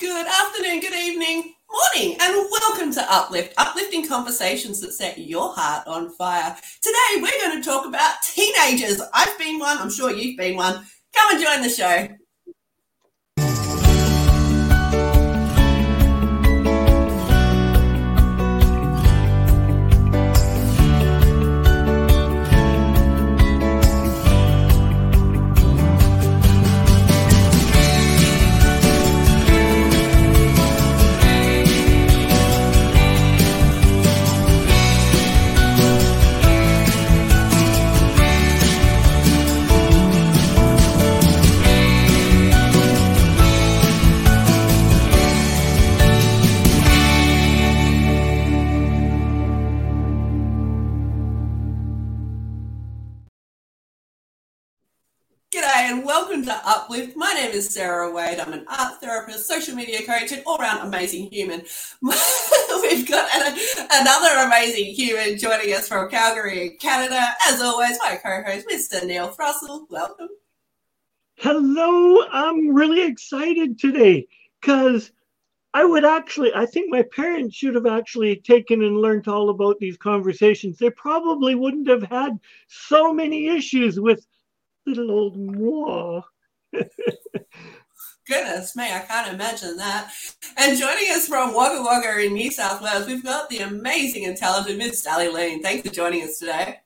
Good afternoon, good evening, morning, and welcome to Uplift, uplifting conversations that set your heart on fire. Today, we're going to talk about teenagers. I've been one, I'm sure you've been one. Come and join the show. My name is Sarah Wade. I'm an art therapist, social media coach, and all round amazing human. We've got an, another amazing human joining us from Calgary, Canada. As always, my co host, Mr. Neil Thrussell. Welcome. Hello. I'm really excited today because I would actually, I think my parents should have actually taken and learned all about these conversations. They probably wouldn't have had so many issues with little old moi. Goodness me, I can't imagine that. And joining us from Wagga Wagga in New South Wales, we've got the amazing and talented Miss Sally Lean. Thanks for joining us today.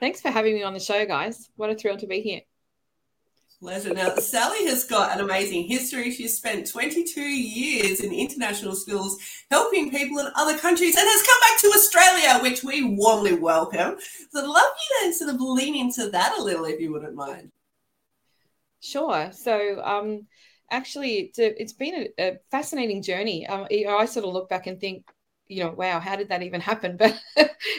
Thanks for having me on the show, guys. What a thrill to be here. Pleasure. Now, Sally has got an amazing history. She's spent 22 years in international schools helping people in other countries and has come back to Australia, which we warmly welcome. So I'd love you to sort of lean into that a little, if you wouldn't mind. Sure. So, um, actually, it's, a, it's been a, a fascinating journey. Um, I sort of look back and think, you know, wow, how did that even happen? But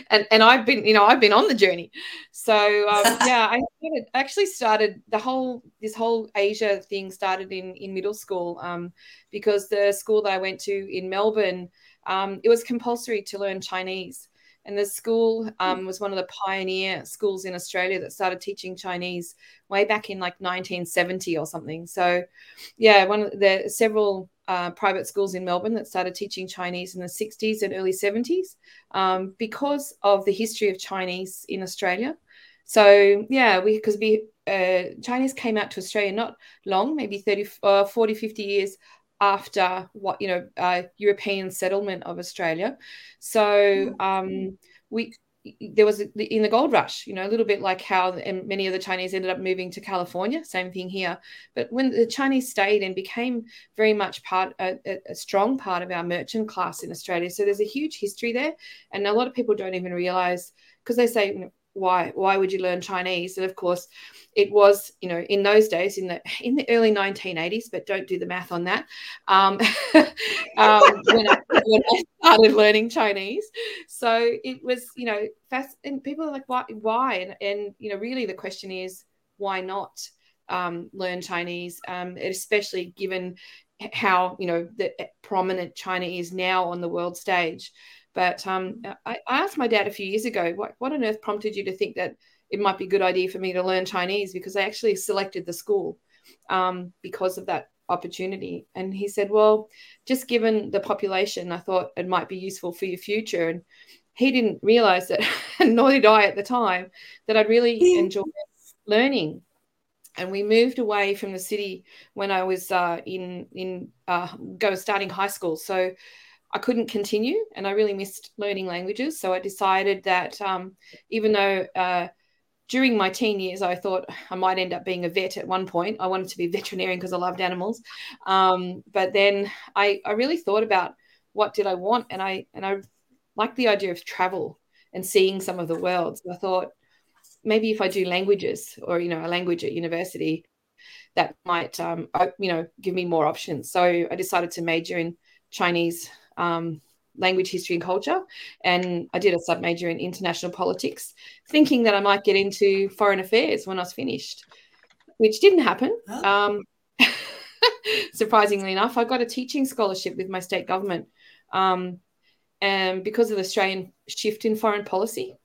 and and I've been, you know, I've been on the journey. So um, yeah, I started, actually started the whole this whole Asia thing started in in middle school um, because the school that I went to in Melbourne, um, it was compulsory to learn Chinese. And the school hmm. um, was one of the pioneer schools in Australia that started teaching Chinese way back in like 1970 or something. So, yeah, one of the several uh, private schools in Melbourne that started teaching Chinese in the 60s and early 70s um, because of the history of Chinese in Australia. So yeah, we because we uh, Chinese came out to Australia not long, maybe 30, uh, 40, 50 years after what you know uh, European settlement of Australia. So mm. um, we there was a, in the gold rush, you know, a little bit like how many of the Chinese ended up moving to California. Same thing here. But when the Chinese stayed and became very much part, a, a strong part of our merchant class in Australia. So there's a huge history there, and a lot of people don't even realize because they say you know, why why would you learn Chinese? And of course, it was you know in those days in the in the early 1980s, but don't do the math on that. Um, um, when, I, when, I, started learning Chinese, so it was you know fast, and people are like why why and and you know really the question is why not um, learn Chinese, um, especially given how you know the prominent China is now on the world stage. But um, I, I, asked my dad a few years ago, what, what on earth prompted you to think that it might be a good idea for me to learn Chinese? Because I actually selected the school um, because of that opportunity. And he said, well, just given the population, I thought it might be useful for your future. And he didn't realize that, nor did I at the time, that I'd really enjoy learning. And we moved away from the city when I was uh, in in uh, go starting high school. So I couldn't continue and I really missed learning languages. So I decided that um, even though uh, during my teen years, I thought I might end up being a vet at one point. I wanted to be veterinarian because I loved animals. Um, but then I, I really thought about what did I want, and I and I liked the idea of travel and seeing some of the world. So I thought maybe if I do languages or you know a language at university, that might um, you know give me more options. So I decided to major in Chinese um, language, history, and culture. And I did a sub major in international politics, thinking that I might get into foreign affairs when I was finished, which didn't happen. Oh. Um, surprisingly enough, I got a teaching scholarship with my state government. Um, and because of the Australian shift in foreign policy,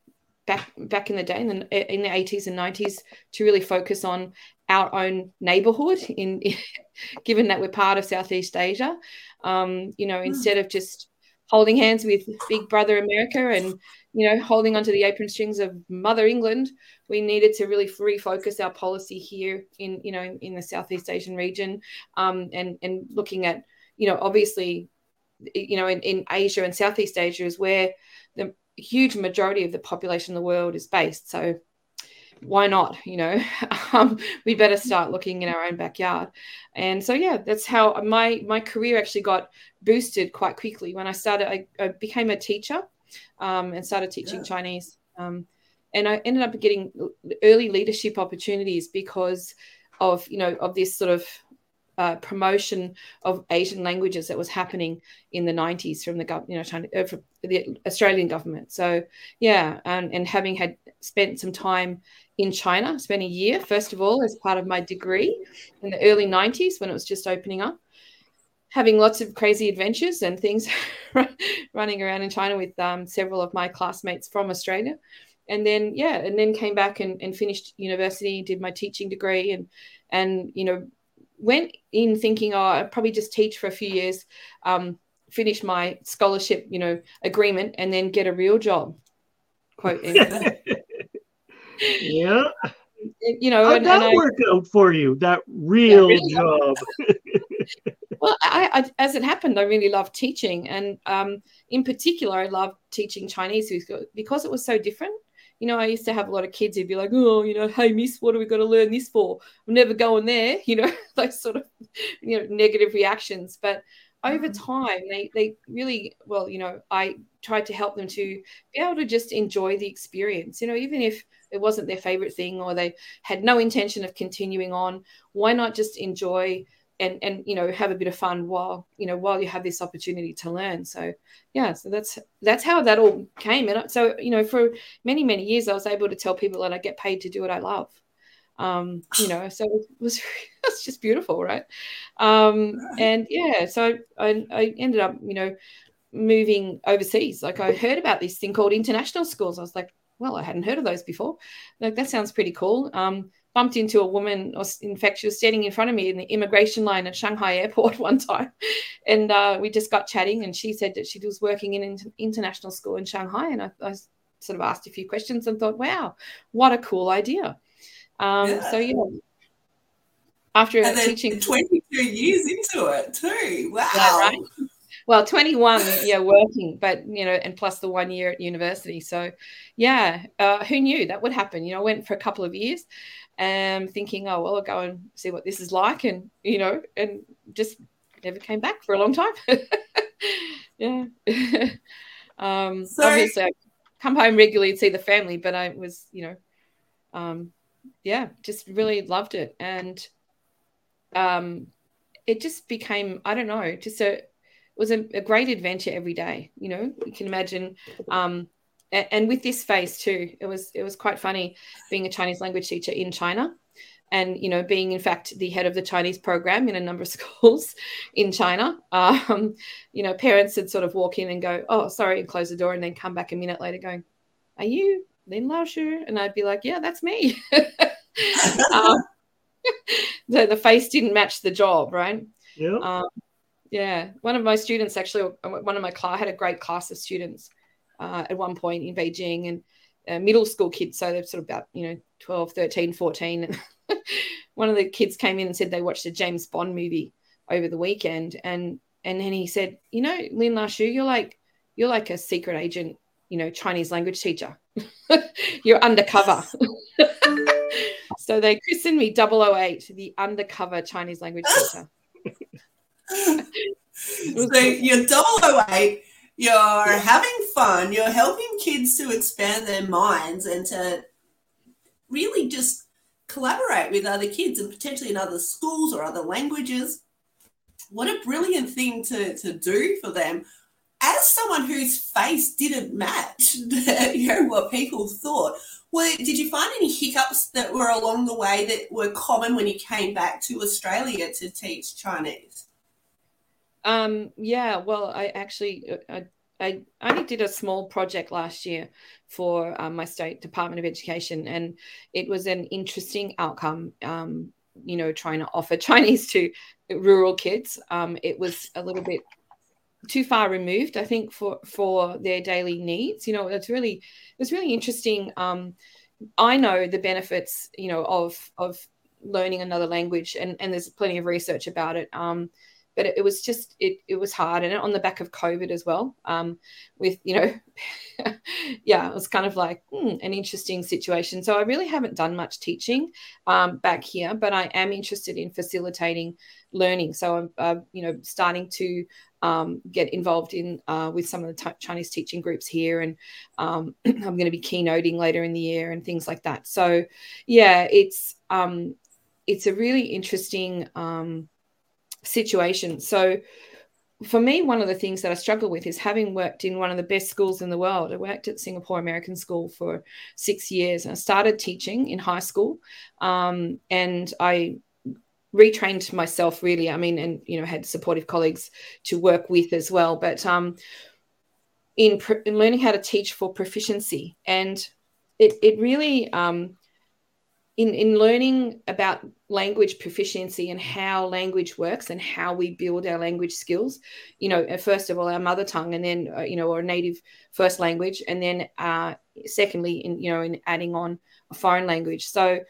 back back in the day in the, in the 80s and 90s to really focus on our own neighborhood in, in given that we're part of southeast asia um, you know mm. instead of just holding hands with big brother america and you know holding onto the apron strings of mother england we needed to really refocus our policy here in you know in, in the southeast asian region um, and and looking at you know obviously you know in, in asia and southeast asia is where huge majority of the population in the world is based so why not you know? Um, we better start looking in our own backyard. And so yeah that's how my my career actually got boosted quite quickly. When i started i, I became a teacher um, and started teaching yeah. chinese um, and i ended up getting early leadership opportunities because of you know of this sort of uh, promotion of Asian languages that was happening in the 90s from the you know China, uh, from the Australian government. So yeah, and, and having had spent some time in China, spent a year first of all as part of my degree in the early 90s when it was just opening up, having lots of crazy adventures and things running around in China with um, several of my classmates from Australia. And then yeah, and then came back and, and finished university, did my teaching degree and and you know went in thinking, oh, I'd probably just teach for a few years, um, finish my scholarship, you know, agreement, and then get a real job. Quote. yeah. You know, how'd and, that and work out for you? That real yeah, really job. well, I, I, as it happened, I really loved teaching, and um, in particular, I loved teaching Chinese because it was so different you know, I used to have a lot of kids who'd be like, oh, you know, hey, miss, what are we going to learn this for? I'm never going there, you know, those sort of, you know, negative reactions. But over mm. time, they, they really, well, you know, I tried to help them to be able to just enjoy the experience, you know, even if it wasn't their favorite thing or they had no intention of continuing on, why not just enjoy and and you know have a bit of fun while you know while you have this opportunity to learn. So yeah so that's that's how that all came. And so you know for many many years i was able to tell people that i get paid to do what i love. Um you know so it was it's just beautiful right? Um and yeah so I, I ended up you know moving overseas. Like i heard about this thing called international schools. I was like well i hadn't heard of those before. Like that sounds pretty cool. Um bumped into a woman, or in fact, she was standing in front of me in the immigration line at Shanghai airport one time. And uh, we just got chatting, and she said that she was working in an international school in Shanghai. And I, I, sort of asked a few questions and thought, wow, what a cool idea. Um, yeah. So, yeah. After and teaching 22 years into it, too. Wow. Yeah, right? well 21 yeah working but you know and plus the one year at university so yeah uh, who knew that would happen you know i went for a couple of years um, thinking, oh, well, I'll go and see what this is like. And, you know, and just never came back for a long time. yeah. um, so, obviously, I come home regularly and see the family, but I was, you know, um, yeah, just really loved it. And um, it just became, I don't know, just a, it was a, a great adventure every day. You know, you can imagine um, and with this phase too it was it was quite funny being a chinese language teacher in china and you know being in fact the head of the chinese program in a number of schools in china. Um, you know parents would sort of walk in and go oh sorry and close the door and then come back a minute later going are you lin lao shu? And i'd be like yeah that's me. Um, the, the face didn't match the job right? Yeah um, yeah. One of my students actually one of my class had a great class of students uh, at one point in Beijing and uh, middle school kids. So they're sort of about, you know, 12, 13, 14. one of the kids came in and said they watched a James Bond movie over the weekend. And, and then he said, you know, Lin La Shu, you're like, you're like a secret agent, you know, Chinese language teacher. you're undercover. so they christened me 008, the undercover Chinese language teacher. so you're 008 you're having fun, you're helping kids to expand their minds and to really just collaborate with other kids and potentially in other schools or other languages. What a brilliant thing to, to do for them. As someone whose face didn't match you know, what people thought, well, did you find any hiccups that were along the way that were common when you came back to Australia to teach Chinese? Um, yeah, well, I actually, uh, I, I only did a small project last year for um, my state Department of Education, and it was an interesting outcome. Um, you know, trying to offer Chinese to rural kids. Um, it was a little bit too far removed, I think, for for their daily needs. You know, it's really it was really interesting. Um, I know the benefits, you know, of of learning another language, and and there's plenty of research about it. But it, it, was just it it was hard, and on the back of COVID as well. Um, with you know, yeah, it was kind of like hmm, an interesting situation. So I really haven't done much teaching um, back here, but I am interested in facilitating learning. So I'm uh, you know starting to um, get involved in uh, with some of the t- Chinese teaching groups here, and um, I'm going to be keynoting later in the year and things like that. So, yeah, it's um, it's a really interesting um, situation. So for me, one of the things that I struggle with is having worked in one of the best schools in the world. I worked at Singapore American School for six years and I started teaching in high school. Um, and I retrained myself really. I mean, and, you know, had supportive colleagues to work with as well. But um, in, in learning how to teach for proficiency and it, it really um, in, in learning about language proficiency and how language works and how we build our language skills you know uh, first of all our mother tongue and then uh, you know or native first language and then uh, secondly in you know in adding on a foreign language. So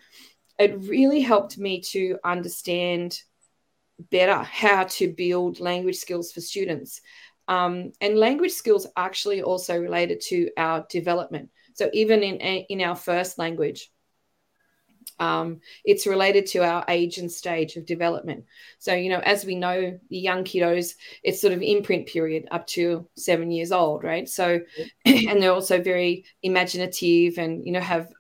it really helped me to understand better how to build language skills for students. Um, and language skills actually also related to our development. So even in in our first language um, it's related to our age and stage of development. So, you know, as we know, the young kiddos, it's sort of imprint period up to seven years old, right? So, and they're also very imaginative and, you know, have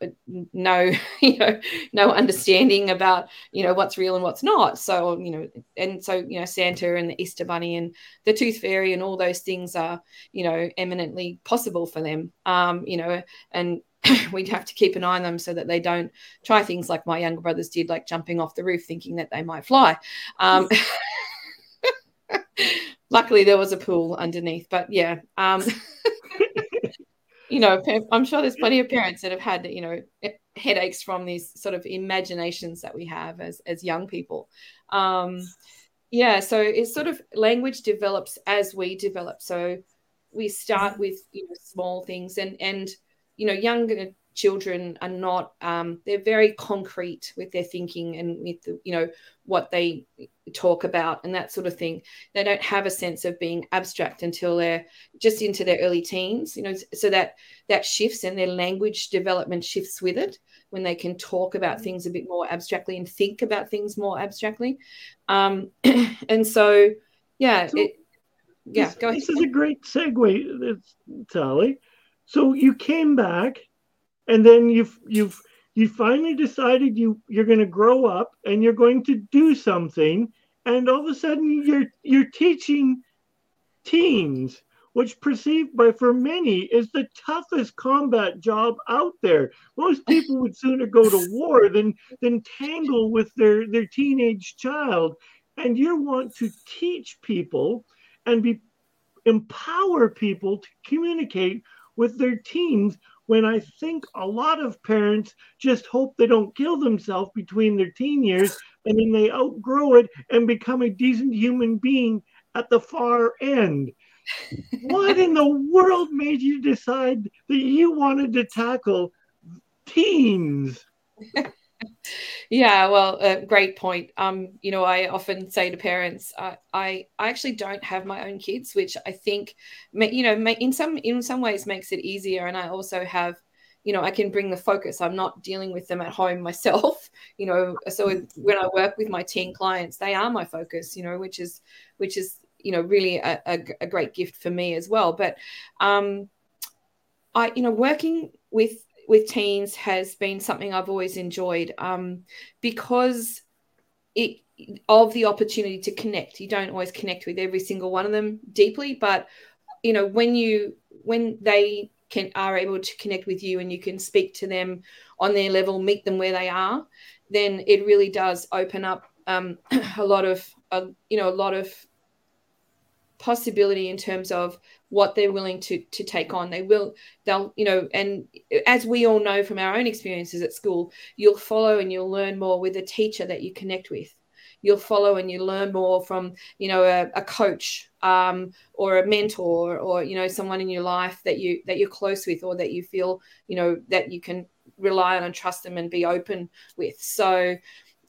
no, you know, no understanding about, you know, what's real and what's not. So, you know, and so, you know, Santa and the Easter Bunny and the Tooth Fairy and all those things are, you know, eminently possible for them, um, you know, and we'd have to keep an eye on them so that they don't try things like my younger brothers did, like jumping off the roof thinking that they might fly. Um, luckily, there was a pool underneath, but yeah. Um, you know, I'm sure there's plenty of parents that have had, you know, headaches from these sort of imaginations that we have as as young people. Um, yeah, so it's sort of language develops as we develop. So we start with you know small things and and you know, younger children are not um, they're very concrete with their thinking and with the, you know what they talk about and that sort of thing they don't have a sense of being abstract until they're just into their early teens you know so that that shifts and their language development shifts with it when they can talk about mm. things a bit more abstractly and think about things more abstractly um, and so yeah so it, yeah this, go ahead. this is a great segue sally so you came back, and then you've you've you finally decided you you're going to grow up and you're going to do something, and all of a sudden you're you're teaching teens, which perceived by for many is the toughest combat job out there. Most people would sooner go to war than than tangle with their their teenage child, and you want to teach people and be empower people to communicate with their teens when I think a lot of parents just hope they don't kill themselves between their teen years and then they outgrow it and become a decent human being at the far end. what in the world made you decide that you wanted to tackle teens? yeah, well, uh, great point. Um, you know, I often say to parents, uh, I I actually don't have my own kids, which I think, you know, in some in some ways makes it easier. And I also have, you know, I can bring the focus. I'm not dealing with them at home myself. You know, so when I work with my teen clients, they are my focus. You know, which is which is you know really a, a, a great gift for me as well. But um, I you know working with with teens has been something I've always enjoyed um, because it of the opportunity to connect. You don't always connect with every single one of them deeply, but you know when you when they can are able to connect with you and you can speak to them on their level, meet them where they are, then it really does open up um, a lot of uh, you know a lot of possibility in terms of what they're willing to to take on. They will they'll you know and as we all know from our own experiences at school you'll follow and you'll learn more with a teacher that you connect with. You'll follow and you learn more from you know a, a coach um, or a mentor or you know someone in your life that you that you're close with or that you feel you know that you can rely on and trust them and be open with. So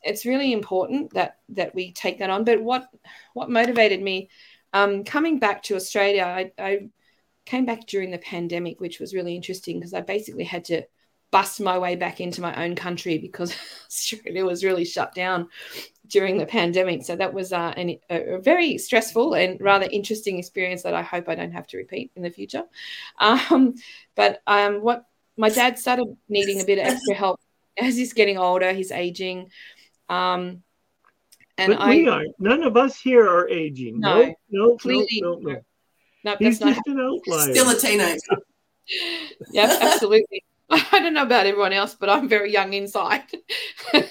it's really important that that we take that on. But what what motivated me um, coming back to Australia, I, I came back during the pandemic, which was really interesting because I basically had to bust my way back into my own country because Australia was really shut down during the pandemic. So that was uh, an, a, very stressful and rather interesting experience that I hope I don't have to repeat in the future. Um, but um, what my dad started needing a bit of extra help as he's getting older, he's aging. Um, and but I, we aren't. None of us here are aging. No, no, no, clearly, no, no. no. He's just an outlier. Still a teenager. yeah, absolutely. I don't know about everyone else, but I'm very young inside.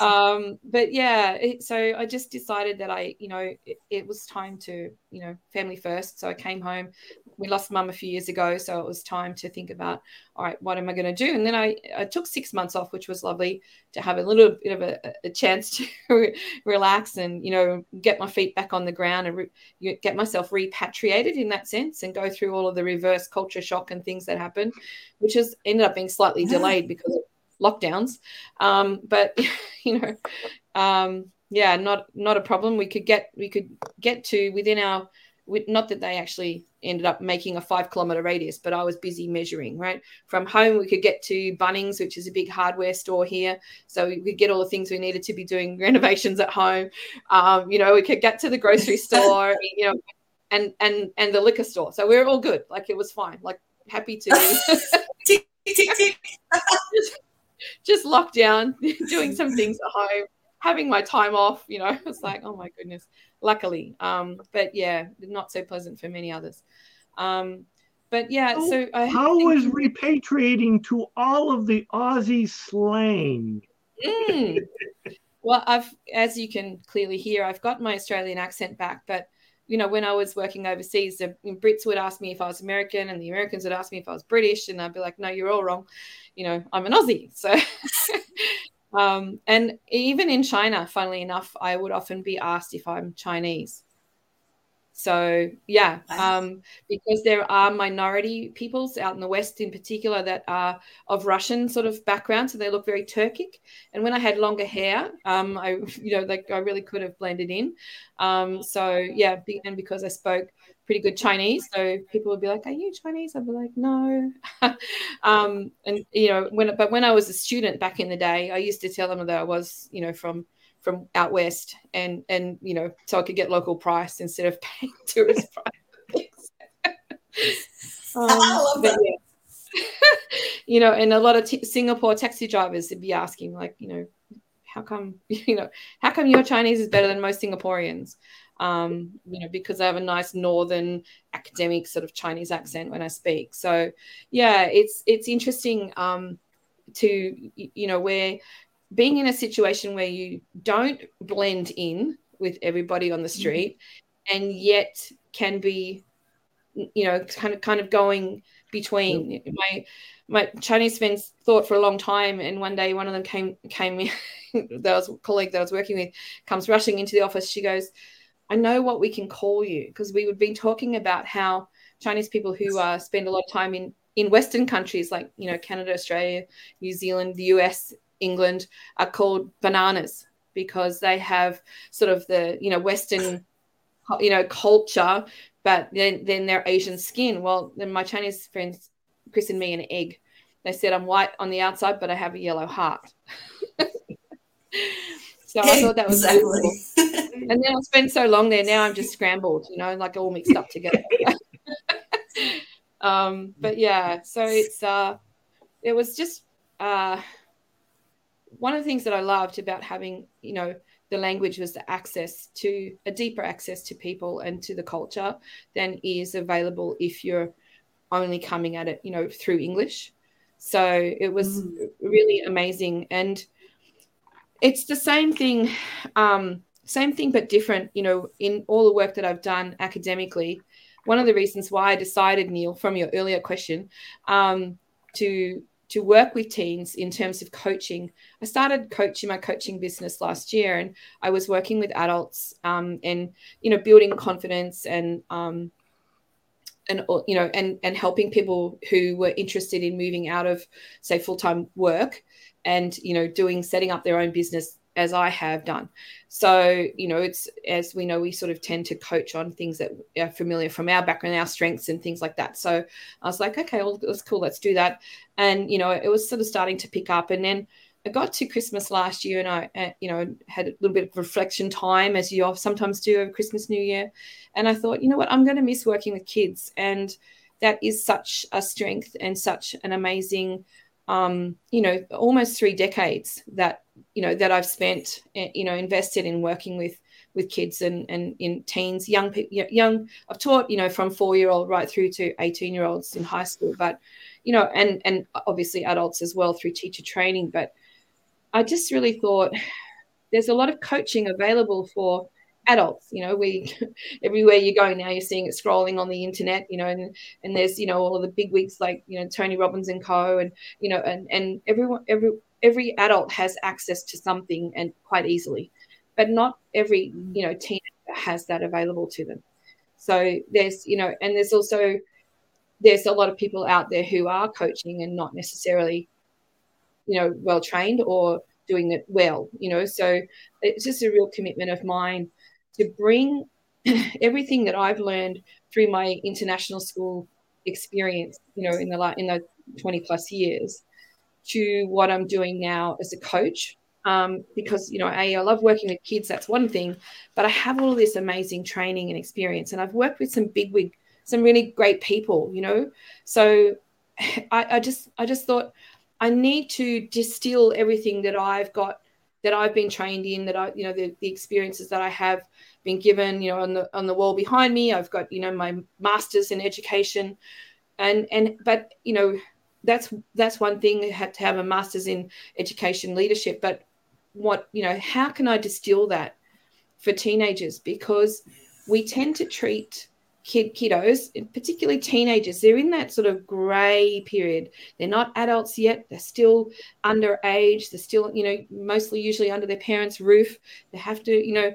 um, but yeah, it, so I just decided that I, you know, it, it, was time to, you know, family first. So I came home. We lost mum a few years ago, so it was time to think about, all right, what am I going to do? And then I, I took six months off, which was lovely to have a little bit of a, a chance to relax and, you know, get my feet back on the ground and re- get myself repatriated in that sense and go through all of the reverse culture shock and things that happened, which has ended up being slightly delayed because lockdowns. Um, but you know, um, yeah, not not a problem. We could get we could get to within our not that they actually ended up making a five kilometer radius, but I was busy measuring, right? From home, we could get to Bunnings, which is a big hardware store here. So we could get all the things we needed to be doing renovations at home. Um, you know, we could get to the grocery store, you know, and and and the liquor store. So we are all good. Like it was fine. Like happy to tick, tick, tick just locked down, doing some things at home, having my time off. You know, it's like, oh my goodness. Luckily, um, but yeah, not so pleasant for many others. Um, but yeah, so, so I how was repatriating to all of the Aussie slang? Mm. well, I've, as you can clearly hear, I've got my Australian accent back, but you know, when I was working overseas, the Brits would ask me if I was American, and the Americans would ask me if I was British, and I'd be like, "No, you're all wrong." You know, I'm an Aussie. So, um, and even in China, funnily enough, I would often be asked if I'm Chinese. So yeah, um, because there are minority peoples out in the West, in particular, that are of Russian sort of background, so they look very Turkic. And when I had longer hair, um, I you know like I really could have blended in. Um, so yeah, and because I spoke pretty good Chinese, so people would be like, "Are you Chinese?" I'd be like, "No." um, and you know when but when I was a student back in the day, I used to tell them that I was you know from from out west and and you know so I could get local price instead of paying tourist price. um, I love that. Yeah. you know, and a lot of t- Singapore taxi drivers would be asking like, you know, how come you know how come your Chinese is better than most Singaporeans? Um, you know, because I have a nice northern academic sort of Chinese accent when I speak. So yeah, it's it's interesting um, to you know where being in a situation where you don't blend in with everybody on the mm-hmm. street mm-hmm. and yet can be you know kind of kind of going between my my Chinese friends thought for a long time, and one day one of them came came that was a colleague that I was working with comes rushing into the office. She goes, "I know what we can call you because we would be talking about how Chinese people who uh, spend a lot of time in in Western countries like you know Canada, Australia, New Zealand, the US, England are called bananas because they have sort of the you know Western you know culture, but then then they're Asian skin. Well, then my Chinese friends christened me an egg. They said I'm white on the outside, but I have a yellow heart. so I thought that was exactly. and then I spent so long there. Now I'm just scrambled, you know, like all mixed up together. um, but yeah, so it's uh, it was just uh, one of the things that I loved about having, you know, the language was the access to a deeper access to people and to the culture than is available if you're only coming at it, you know, through English. So it was mm. really amazing. And it's the same thing. Um, same thing but different. You know, in all the work that I've done academically, one of the reasons why I decided, Neil, from your earlier question, um, to to work with teens in terms of coaching. I started coaching my coaching business last year, and I was working with adults um, and you know building confidence and um, and you know and and helping people who were interested in moving out of say full time work and you know doing setting up their own business as I have done. So, you know, it's as we know, we sort of tend to coach on things that are familiar from our background, our strengths, and things like that. So I was like, okay, well, that's cool, let's do that. And, you know, it was sort of starting to pick up. And then I got to Christmas last year and I, uh, you know, had a little bit of reflection time as you sometimes do over Christmas, New Year. And I thought, you know what, I'm going to miss working with kids. And that is such a strength and such an amazing um, you know, almost three decades that you know that I've spent, eh, you know, invested in working with with kids and and in teens, young people, young. I've taught, you know, from four year old right through to eighteen year olds in high school, but you know, and and obviously adults as well through teacher training. But I just really thought there's a lot of coaching available for adults you know we everywhere you go now you're seeing it scrolling on the internet you know and and there's you know all of the big wigs like you know tony robbins and co and you know and and everyone every every adult has access to something and quite easily but not every you know teenager has that available to them. So there's you know and there's also there's a lot of people out there who are coaching and not necessarily you know well trained or doing it well you know so it's just a real commitment of mine to bring everything that I've learned through my international school experience, you know, in the in the 20 plus years, to what I'm doing now as a coach. Um, because you know, a, I love working with kids. That's one thing, but I have all this amazing training and experience, and I've worked with some bigwig, some really great people. You know, so I, I just I just thought I need to distill everything that I've got that I've been trained in, that I, you know, the, the experiences that I have been given, you know, on the on the wall behind me. I've got, you know, my masters in education, and and but you know, that's that's one thing. I had to have a masters in education leadership, but what you know, how can I distill that for teenagers? Because we tend to treat kid kiddos, particularly teenagers, they're in that sort of grey period. They're not adults yet. They're still underage. They're still, you know, mostly usually under their parents' roof. They have to, you know,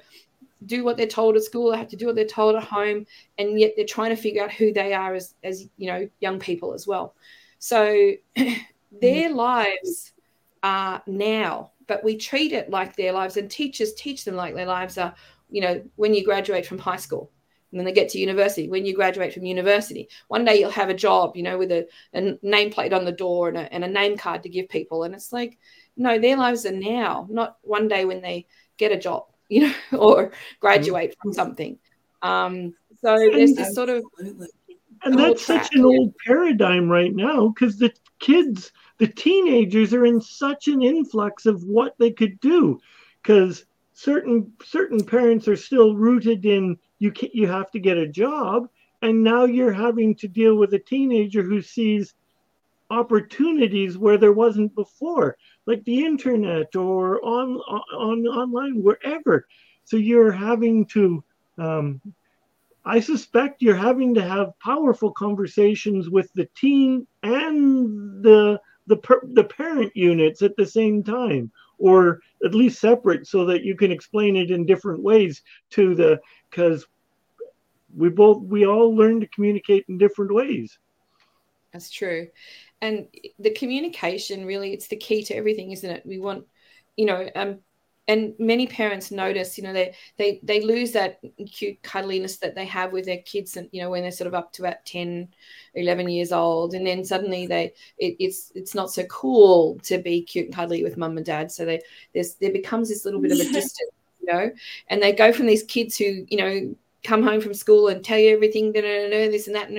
do what they're told at school. They have to do what they're told at home, and yet they're trying to figure out who they are as, as you know, young people as well. So their mm. lives are now, but we treat it like their lives, and teachers teach them like their lives are. You know, when you graduate from high school, and then they get to university. When you graduate from university, one day you'll have a job, you know, with a, a nameplate on the door and a, and a name card to give people. And it's like, no, their lives are now, not one day when they get a job, you know, or graduate mm-hmm. from something. Um, so there's this sort of. And that's track. such an old paradigm right now because the kids, the teenagers are in such an influx of what they could do because certain certain parents are still rooted in you can, you have to get a job and now you're having to deal with a teenager who sees opportunities where there wasn't before like the internet or on on online wherever. So you're having to um, i suspect you're having to have powerful conversations with the teen and the the, the parent units at the same time or at least separate so that you can explain it in different ways to the because we both we all learn to communicate in different ways. That's true. And the communication really it's the key to everything isn't it? We want you know um and many parents notice you know they they they lose that cute cuddliness that they have with their kids and you know when they're sort of up to about 10 11 years old and then suddenly they it, it's it's not so cool to be cute and cuddly with mum and dad. So they there's there becomes this little bit of a distance you know and they go from these kids who you know come home from school and tell you everything da, da, da, this and that and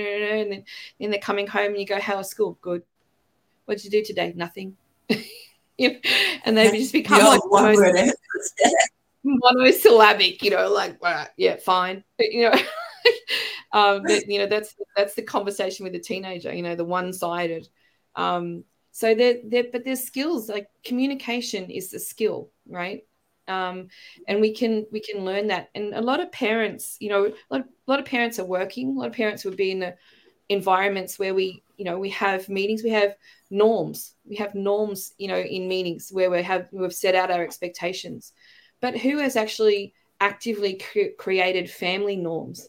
then, then they're coming home and you go how was school? Good. What did you do today? Nothing and they just become like mono- monosyllabic, you know, like yeah, fine, but, you know. um, but, you know that's that's the conversation with the teenager. You know, the one-sided. Um, so there, there, but there's skills like communication is the skill, right? um, and we can we can learn that and a lot of parents you know a lot, of, a lot of parents are working a lot of parents would be in the environments where we you know we have meetings we have norms we have norms you know in meetings where we have we've set out our expectations. But who has actually actively cre- created family norms?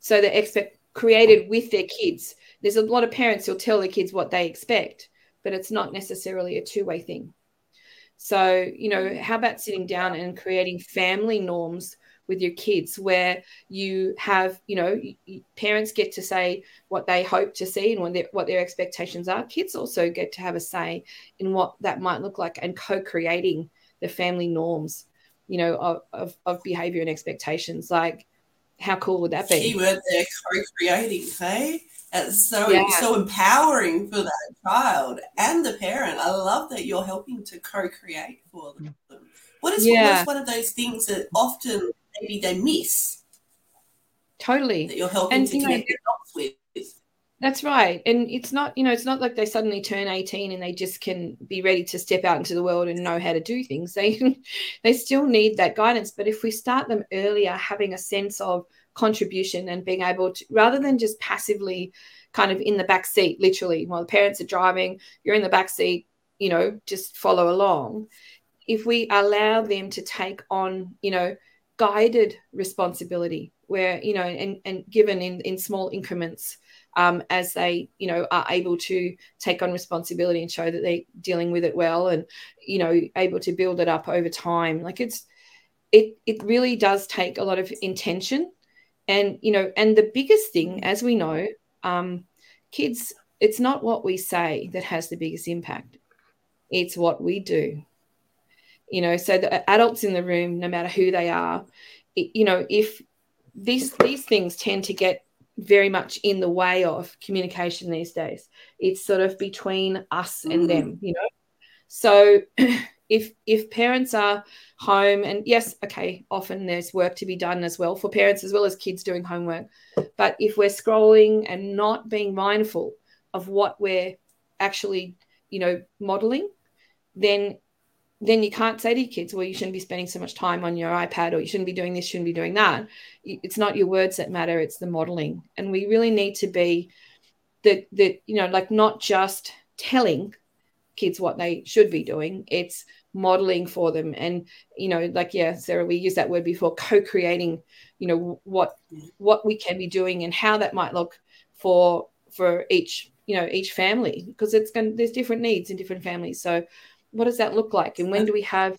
So they're expect created with their kids. There's a lot of parents who'll tell their kids what they expect but it's not necessarily a two-way thing. So you know how about sitting down and creating family norms with your kids where you have you know parents get to say what they hope to see and what their, what their expectations are. Kids also get to have a say in what that might look like and co-creating the family norms you know of, of, of behavior and expectations. Like how cool would that be? Keyword there co-creating hey? It's so yeah. so empowering for that child and the parent. I love that you're helping to co-create for them. What is yeah. one of those things that often maybe they miss. Totally. That you're helping and, to connect know, with. That's right. And it's not, you know, it's not like they suddenly turn 18 and they just can be ready to step out into the world and know how to do things. They they still need that guidance. But if we start them earlier, having a sense of contribution and being able to rather than just passively kind of in the back seat, literally, while the parents are driving, you're in the back seat, you know, just follow along. If we allow them to take on, you know, guided responsibility where you know and, and given in, in small increments um, as they you know are able to take on responsibility and show that they're dealing with it well and you know able to build it up over time. Like it's it it really does take a lot of intention and you know and the biggest thing as we know um, kids it's not what we say that has the biggest impact. It's what we do you know so the adults in the room no matter who they are you know if these these things tend to get very much in the way of communication these days it's sort of between us and mm. them you know so if if parents are home and yes okay often there's work to be done as well for parents as well as kids doing homework but if we're scrolling and not being mindful of what we're actually you know modeling then then you can't say to your kids, well, you shouldn't be spending so much time on your iPad or you shouldn't be doing this, shouldn't be doing that. It's not your words that matter, it's the modeling. And we really need to be the, the you know, like not just telling kids what they should be doing, it's modeling for them. And, you know, like, yeah, Sarah, we used that word before, co-creating, you know, what what we can be doing and how that might look for for each, you know, each family, because it's going there's different needs in different families. So what does that look like? And when do we have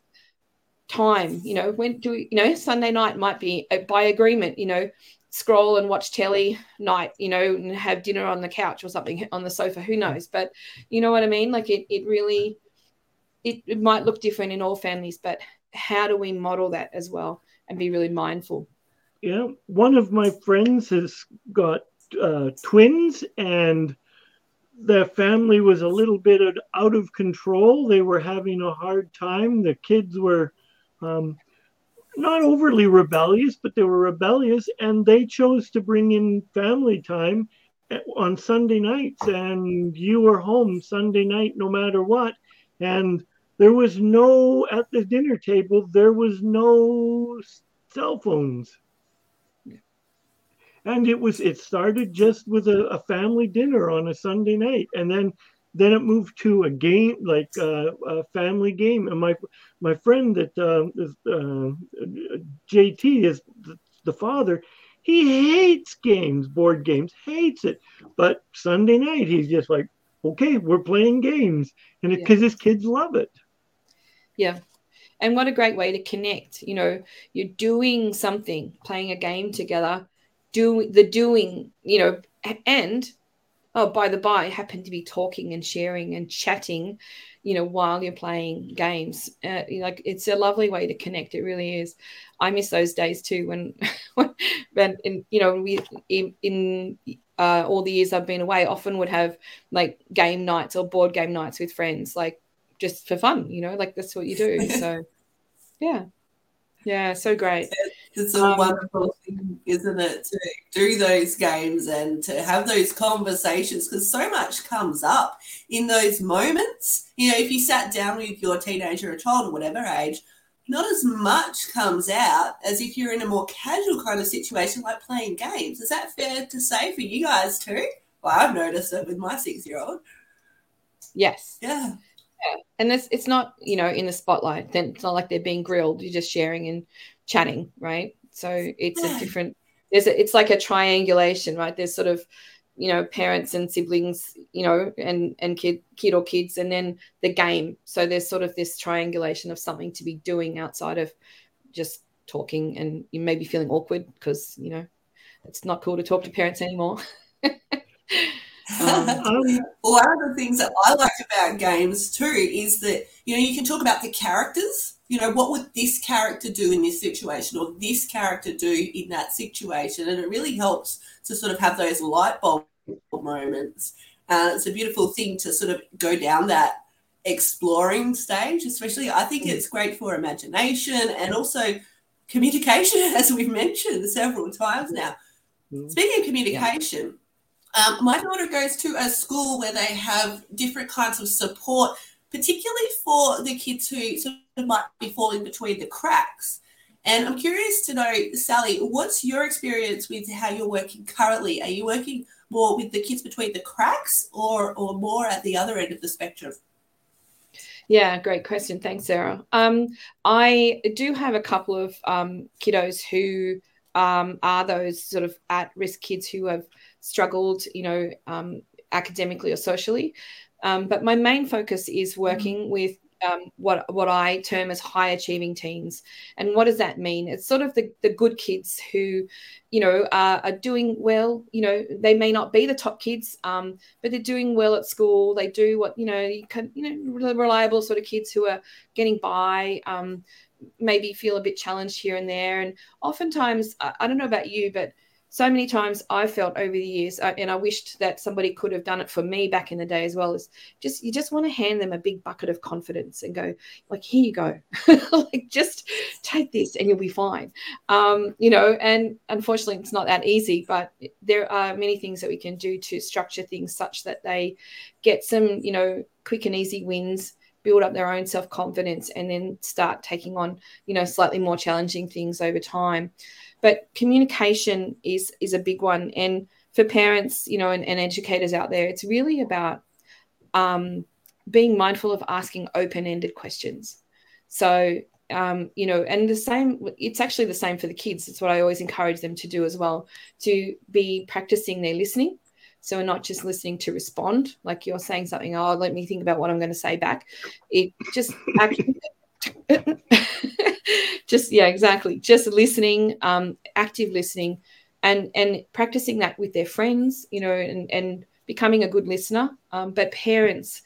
time? You know when do we you know sunday night might be by agreement you know scroll and watch telly night you know and have dinner on the couch or something on the sofa who knows? But you know what i mean? Like it, it really it, it might look different in all families but how do we model that as well and be really mindful? Yeah one of my friends has got uh, twins and their family was a little bit out of control. They were having a hard time. The kids were um, not overly rebellious, but they were rebellious, and they chose to bring in family time on Sunday nights. And you were home Sunday night no matter what. And there was no, at the dinner table, there was no cell phones and it was it started just with a, a, family dinner on a sunday night. And then then it moved to a game like uh, a family game. And my my friend that uh, is, uh, jt is the father he hates games board games hates it. But sunday night he's just like okay we're playing games. And because yeah. his kids love it. Yeah. And what a great way to connect. You know you're doing something playing a game together do the doing, you know, and oh, by the by, happen to be talking and sharing and chatting, you know, while you're playing games. Uh, like it's a lovely way to connect. It really is. I miss those days too when, when, in, you know, we in, in uh, all the years I've been away, often would have like game nights or board game nights with friends, like just for fun. You know, like that's what you do. So, yeah. Yeah, so great. It's a um, wonderful thing, isn't it, to do those games and to have those conversations because so much comes up in those moments. You know, if you sat down with your teenager or a child or whatever age, not as much comes out as if you're in a more casual kind of situation like playing games. Is that fair to say for you guys too? Well, I've noticed it with my six year old. Yes. Yeah. Yeah. And it's it's not, you know, in the spotlight. Then it's not like they're being grilled. You're just sharing and chatting, right? So it's yeah. a different there's a, it's like a triangulation, right? There's sort of you know parents and siblings you know and and kid kid or kids and then the game so there's sort of this triangulation of something to be doing outside of just talking and you may be feeling awkward because you know it's not cool to talk to parents anymore um, well, one of the things that I like about games too is that you know you can talk about the characters. You know, what would this character do in this situation, or this character do in that situation, and it really helps to sort of have those light bulb moments. Uh, it's a beautiful thing to sort of go down that exploring stage, especially. I think it's great for imagination and also communication, as we've mentioned several times now. Mm-hmm. Speaking of communication, um, my daughter goes to a school where they have different kinds of support, particularly for the kids who sort of might be falling between the cracks. And I'm curious to know, Sally, what's your experience with how you're working currently? Are you working more with the kids between the cracks or, or more at the other end of the spectrum? Yeah, great question. Thanks, Sarah. Um, I do have a couple of um, kiddos who um, are those sort of at risk kids who have struggled, you know, um, academically or socially. Um, but my main focus is working mm-hmm. with um, what what I term as high achieving teens. And what does that mean? It's sort of the, the good kids who, you know, are, are doing well. You know, they may not be the top kids, um, but they're doing well at school. They do what you know, you can, you know, reliable sort of kids who are getting by. Um, maybe feel a bit challenged here and there. And oftentimes, I, I don't know about you, but so many times I felt over the years, uh, and I wished that somebody could have done it for me back in the day as well. Is just you just want to hand them a big bucket of confidence and go like, here you go, like just take this and you'll be fine. Um, you know, and unfortunately, it's not that easy, but there are many things that we can do to structure things such that they get some, you know, quick and easy wins build up their own self confidence and then start taking on you know slightly more challenging things over time but communication is is a big one. And for parents you know and, and educators out there it's really about um, being mindful of asking open-ended questions. So um, you know and the same it's actually the same for the kids. It's what i always encourage them to do as well to be practicing their listening. So we're not just listening to respond like you're saying something oh let me think about what i'm going to say back. It just actually just yeah exactly. Just listening um active listening and and practicing that with their friends you know and and becoming a good listener. Um, but parents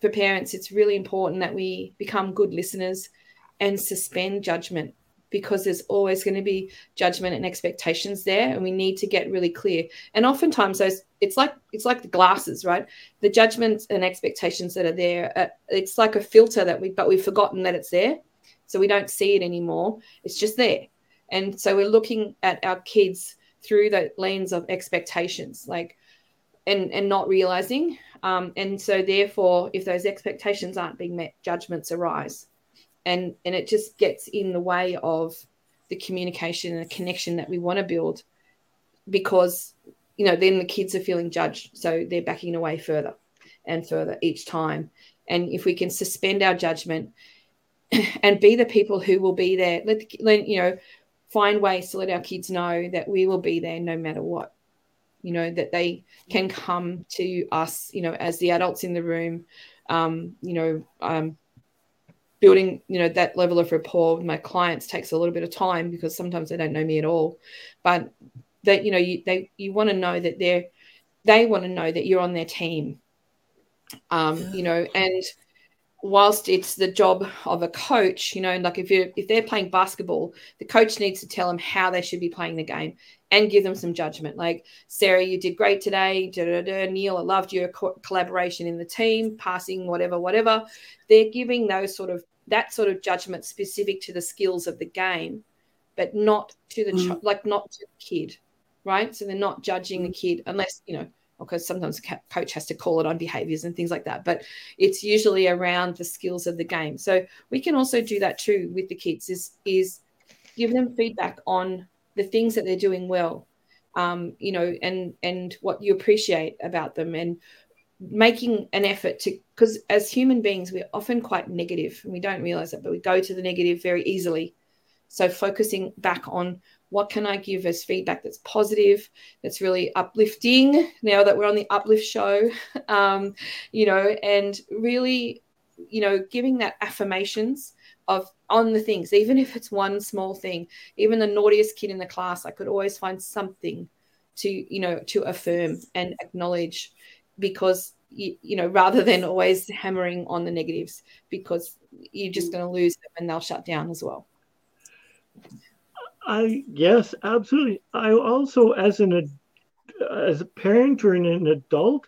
for parents it's really important that we become good listeners and suspend judgment because there's always going to be judgment and expectations there and we need to get really clear. And oftentimes those it's like it's like the glasses right? The judgments and expectations that are there uh, it's like a filter that we but we've forgotten that it's there so we don't see it anymore. It's just there. And so we're looking at our kids through the lens of expectations like and and not realizing um, and so therefore if those expectations aren't being met judgments arise and and it just gets in the way of the communication and the connection that we want to build because you know then the kids are feeling judged. So they're backing away further and further each time. And if we can suspend our judgment and be the people who will be there let, let you know find ways to let our kids know that we will be there no matter what you know that they can come to us you know as the adults in the room um, you know um, building you know that level of rapport with my clients takes a little bit of time because sometimes they don't know me at all. But that you know you they you want to know that they're they want to know that you're on their team. Um you know and whilst it's the job of a coach you know like if you if they're playing basketball the coach needs to tell them how they should be playing the game and give them some judgment. Like sarah you did great today. Da, da, da. neil i loved your co- collaboration in the team passing whatever whatever. They're giving those sort of that sort of judgment specific to the skills of the game, but not to the mm. like not to the kid, right? So they're not judging the kid unless you know because sometimes a coach has to call it on behaviors and things like that but it's usually around the skills of the game so we can also do that too with the kids is is give them feedback on the things that they're doing well um, you know and and what you appreciate about them and making an effort to because as human beings we're often quite negative and we don't realize it but we go to the negative very easily. So focusing back on what can I give as feedback that's positive, that's really uplifting now that we're on the uplift show, um, you know, and really, you know, giving that affirmations of on the things, even if it's one small thing, even the naughtiest kid in the class, I could always find something to, you know, to affirm and acknowledge because you, you, know rather than always hammering on the negatives because you're just going to lose them and they'll shut down as well I yes, absolutely. I also, as an as a parent or an adult,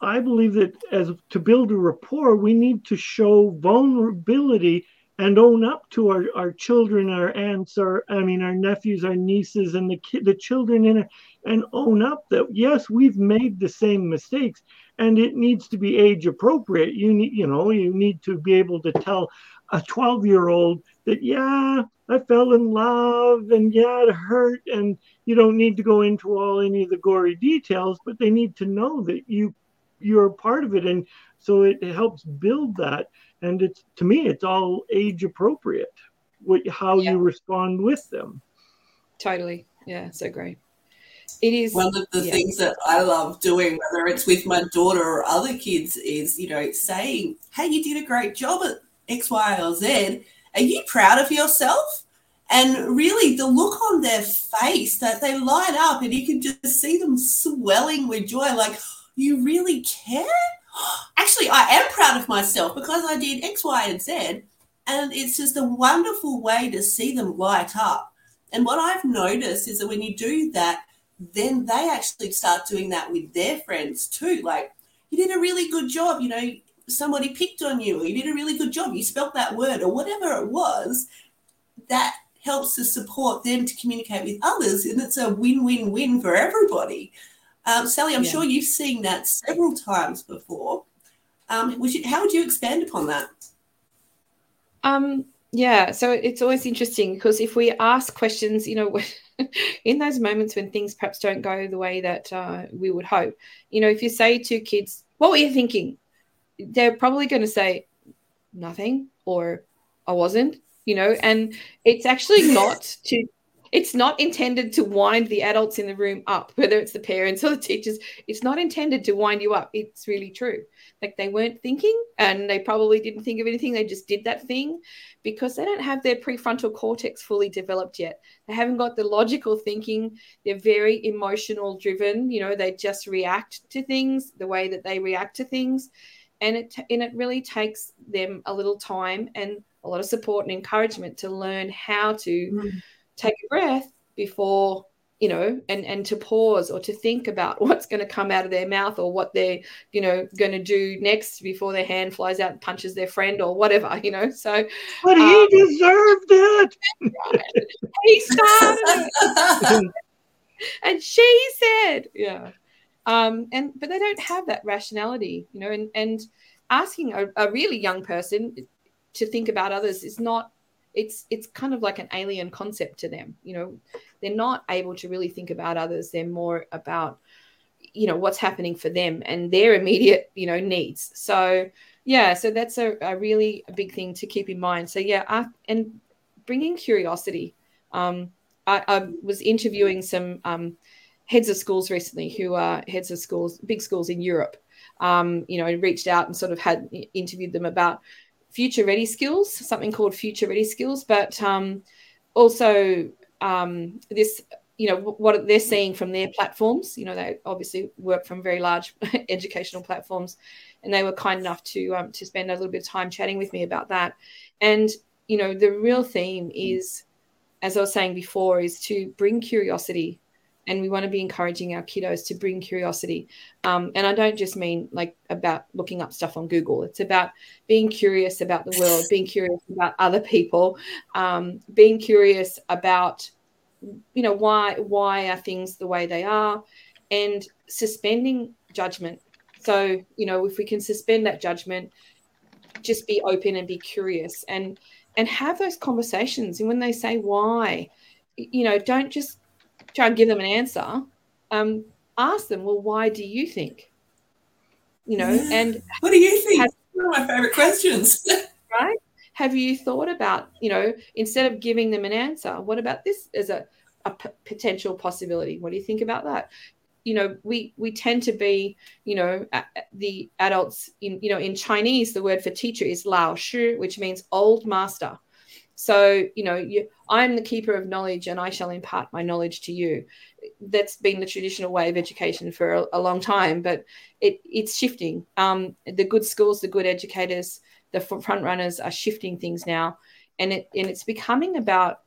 I believe that as to build a rapport, we need to show vulnerability and own up to our, our children, our aunts, our I mean our nephews, our nieces, and the ki- the children in it, and own up that yes, we've made the same mistakes, and it needs to be age appropriate. You need you know you need to be able to tell a 12 year old that yeah I fell in love and yeah, it hurt. And you don't need to go into all any of the gory details, but they need to know that you you're a part of it. And so it, it helps build that. And it's to me, it's all age appropriate, what how yeah. you respond with them. Totally. Yeah, so great. It is one of the yeah. things that I love doing, whether it's with my daughter or other kids, is you know, saying, Hey, you did a great job at X, Y, or Z are you proud of yourself? And really, the look on their face that they light up, and you can just see them swelling with joy like, you really care? Actually, I am proud of myself because I did X, Y, and Z. And it's just a wonderful way to see them light up. And what I've noticed is that when you do that, then they actually start doing that with their friends too. Like, you did a really good job. You know, somebody picked on you or you did a really good job, you spelt that word or whatever it was, that helps to support them to communicate with others. And it's a win win win for everybody. Um, Sally, I'm yeah. sure you've seen that several times before. Um, would you, how would you expand upon that? Um, yeah, so it's always interesting because if we ask questions, you know, in those moments when things perhaps don't go the way that uh, we would hope, you know, if you say to kids, What were you thinking? they're probably going to say nothing or I wasn't, you know, and it's actually not to it's not intended to wind the adults in the room up, whether it's the parents or the teachers. It's not intended to wind you up. It's really true. Like they weren't thinking and they probably didn't think of anything. They just did that thing because they don't have their prefrontal cortex fully developed yet. They haven't got the logical thinking. They're very emotional driven. You know, they just react to things the way that they react to things and it and it really takes them a little time and a lot of support and encouragement to learn how to mm. Take a breath before you know and and to pause or to think about what's going to come out of their mouth or what they're you know going to do next before their hand flies out and punches their friend or whatever you know? So but he um, deserved it! He started and she said yeah. Um, and but they don't have that rationality, you know, and and asking a, a really young person to think about others is not it's it's kind of like an alien concept to them you know? They're not able to really think about others. They're more about you know what's happening for them and their immediate you know needs. So yeah so that's a, a really big thing to keep in mind. So yeah I, and bringing curiosity um, I, I, was interviewing some um, heads of schools recently who are heads of schools, big schools in Europe. Um, you know, reached out and sort of had interviewed them about future ready skills, something called future ready skills, but um, also um, this, you know, what they're seeing from their platforms. You know, they obviously work from very large educational platforms, and they were kind enough to um, to spend a little bit of time chatting with me about that. And you know, the real theme is, as I was saying before, is to bring curiosity and we want to be encouraging our kiddos to bring curiosity um, and i don't just mean like about looking up stuff on google it's about being curious about the world being curious about other people um, being curious about you know why why are things the way they are and suspending judgment. So, you know, if we can suspend that judgment, just be open and be curious and and have those conversations. And when they say why, you know, don't just try and give them an answer. Um, ask them, well, why do you think? You know, yeah. and what do you think? Has, One of my favorite questions. right? Have you thought about, you know, instead of giving them an answer, what about this as a, a p- potential possibility? What do you think about that? you know we we tend to be you know the adults in you know in chinese the word for teacher is lao shi which means old master so you know you, i'm the keeper of knowledge and i shall impart my knowledge to you. That's been the traditional way of education for a, a long time but it, it's shifting. Um, the good schools the good educators the front runners are shifting things now. And it and it's becoming about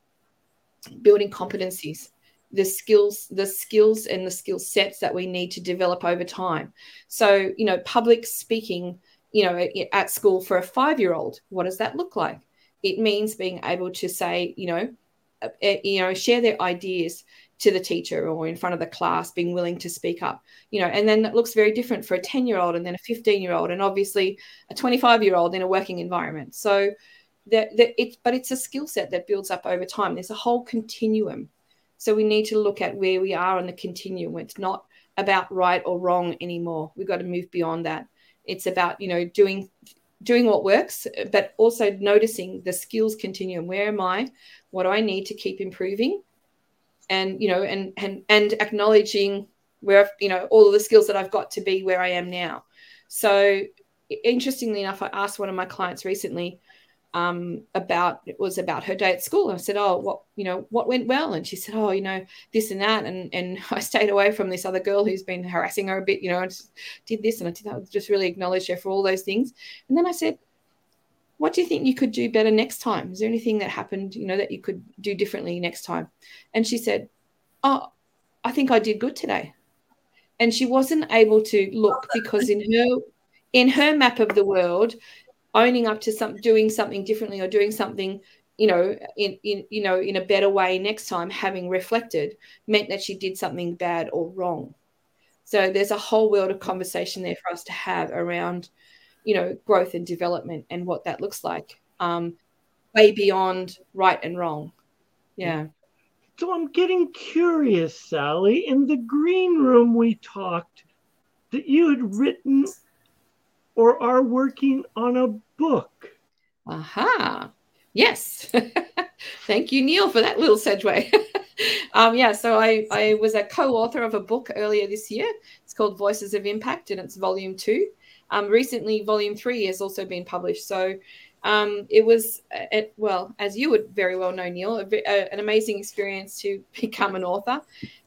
building competencies the skills the skills and the skill sets that we need to develop over time. So you know public speaking you know at school for a 5 year old what does that look like it means being able to say you know uh, uh, you know share their ideas to the teacher or in front of the class being willing to speak up you know and then that looks very different for a 10 year old and then a 15 year old and obviously a 25 year old in a working environment so that, that it but it's a skill set that builds up over time there's a whole continuum so we need to look at where we are on the continuum. It's not about right or wrong anymore. We've got to move beyond that. It's about, you know, doing doing what works, but also noticing the skills continuum. Where am I? What do I need to keep improving? And, you know, and and and acknowledging where I've, you know all of the skills that I've got to be where I am now. So interestingly enough, I asked one of my clients recently, um, about it was about her day at school. And I said, "Oh, what you know, what went well?" And she said, "Oh, you know, this and that." And and I stayed away from this other girl who's been harassing her a bit. You know, I just did this and I did that. Just really acknowledged her for all those things. And then I said, "What do you think you could do better next time? Is there anything that happened, you know, that you could do differently next time?" And she said, "Oh, I think I did good today." And she wasn't able to look because in her in her map of the world owning up to some doing something differently or doing something you know in, in you know in a better way next time having reflected meant that she did something bad or wrong. So there's a whole world of conversation there for us to have around you know growth and development and what that looks like um way beyond right and wrong. Yeah. So i'm getting curious sally. In the green room we talked that you had written or are working on a book. Aha. Yes. Thank you, Neil, for that little segue. um, yeah, so I, I was a co author of a book earlier this year. It's called Voices of Impact, and it's volume two. Um, recently, volume three has also been published. So um, it was, uh, well, as you would very well know, Neil, a, a, an amazing experience to become an author.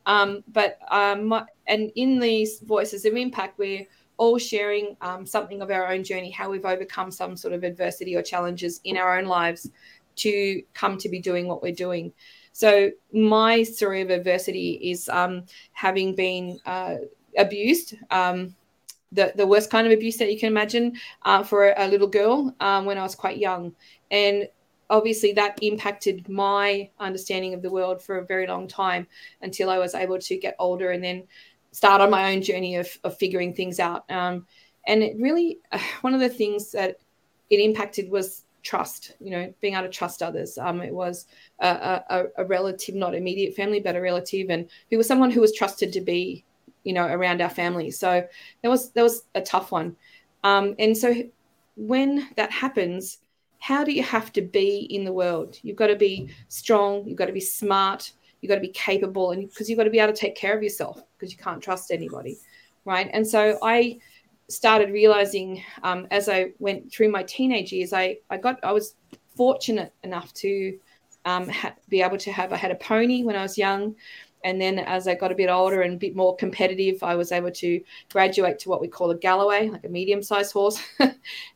Um, but um, and in these Voices of Impact, we're all sharing um, something of our own journey, how we've overcome some sort of adversity or challenges in our own lives to come to be doing what we're doing. So, my story of adversity is um, having been uh, abused. Um, the, the worst kind of abuse that you can imagine uh, for a, a, little girl um, when I was quite young. And obviously that impacted my understanding of the world for a very long time until I was able to get older and then start on my own journey of, of figuring things out. Um, and it really, uh, one of the things that it impacted was trust, you know, being able to trust others. Um, it was a, a, a, relative, not immediate family, but a relative, and who was someone who was trusted to be, you know, around our family. So that was that was a tough one. Um, and so when that happens, how do you have to be in the world? You've got to be strong. You've got to be smart you've got to be capable and because you've got to be able to take care of yourself because you can't trust anybody right? And so i started realizing um, as i went through my teenage years i i got i was fortunate enough to um, ha- be able to have i had a pony when i was young and then as i got a bit older and a bit more competitive i was able to graduate to what we call a galloway like a medium sized horse.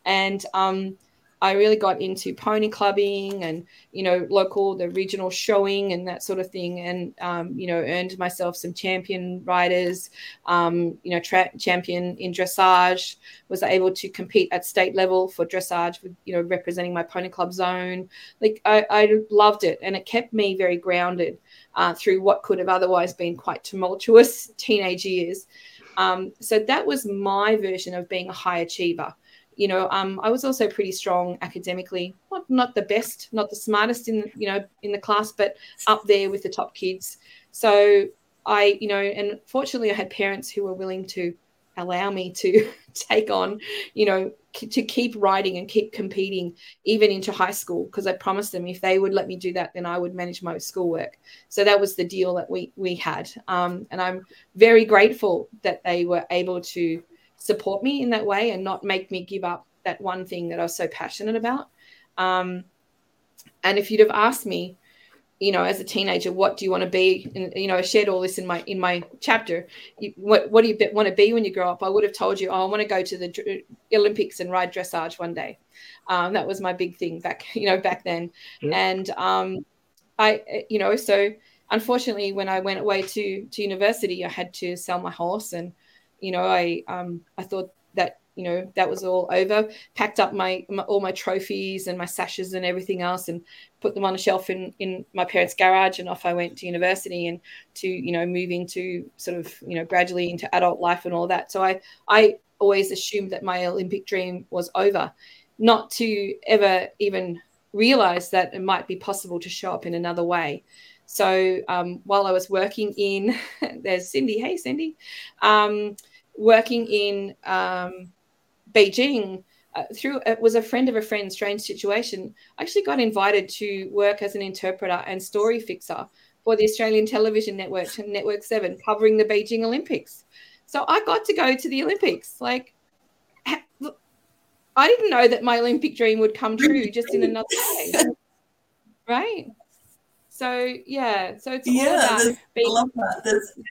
And um, I really got into pony clubbing and you know local the regional showing and that sort of thing, and um, you know earned myself some champion riders, um, you know tra- champion in dressage. Was able to compete at state level for dressage, with, you know representing my pony club zone. Like I, I loved it, and it kept me very grounded uh, through what could have otherwise been quite tumultuous teenage years. Um, so that was my version of being a high achiever you know um, i was also pretty strong academically. Not, not the best not the smartest in you know in the class but up there with the top kids. So i you know and fortunately i had parents who were willing to allow me to take on you know to keep writing and keep competing even into high school because i promised them if they would let me do that then i would manage my schoolwork. So that was the deal that we we had. Um, and i'm very grateful that they were able to support me in that way and not make me give up that one thing that I was so passionate about. Um, and if you'd have asked me, you know, as a teenager, what do you want to be? And you know, I shared all this in my in my chapter. You, what what do you want to be when you grow up? I would have told you, oh, I want to go to the Olympics and ride dressage one day. Um, that was my big thing back, you know, back then. Yeah. And um, I, you know, so unfortunately, when I went away to to university, I had to sell my horse and you know, I um, I thought that you know that was all over. Packed up my, my, all my trophies and my sashes and everything else, and put them on a shelf in in my parents' garage. And off I went to university and to you know move into sort of you know gradually into adult life and all that. So I I always assumed that my Olympic dream was over, not to ever even realize that it might be possible to show up in another way. So um, while I was working in, there's Cindy. Hey, Cindy. Um, working in um, Beijing uh, through it was a friend of a friend strange situation. I actually got invited to work as an interpreter and story fixer for the Australian television network Network 7 covering the Beijing Olympics. So I got to go to the Olympics. Like I didn't know that my Olympic dream would come true just in another way right? So yeah. So it's yeah, all about being, I love that.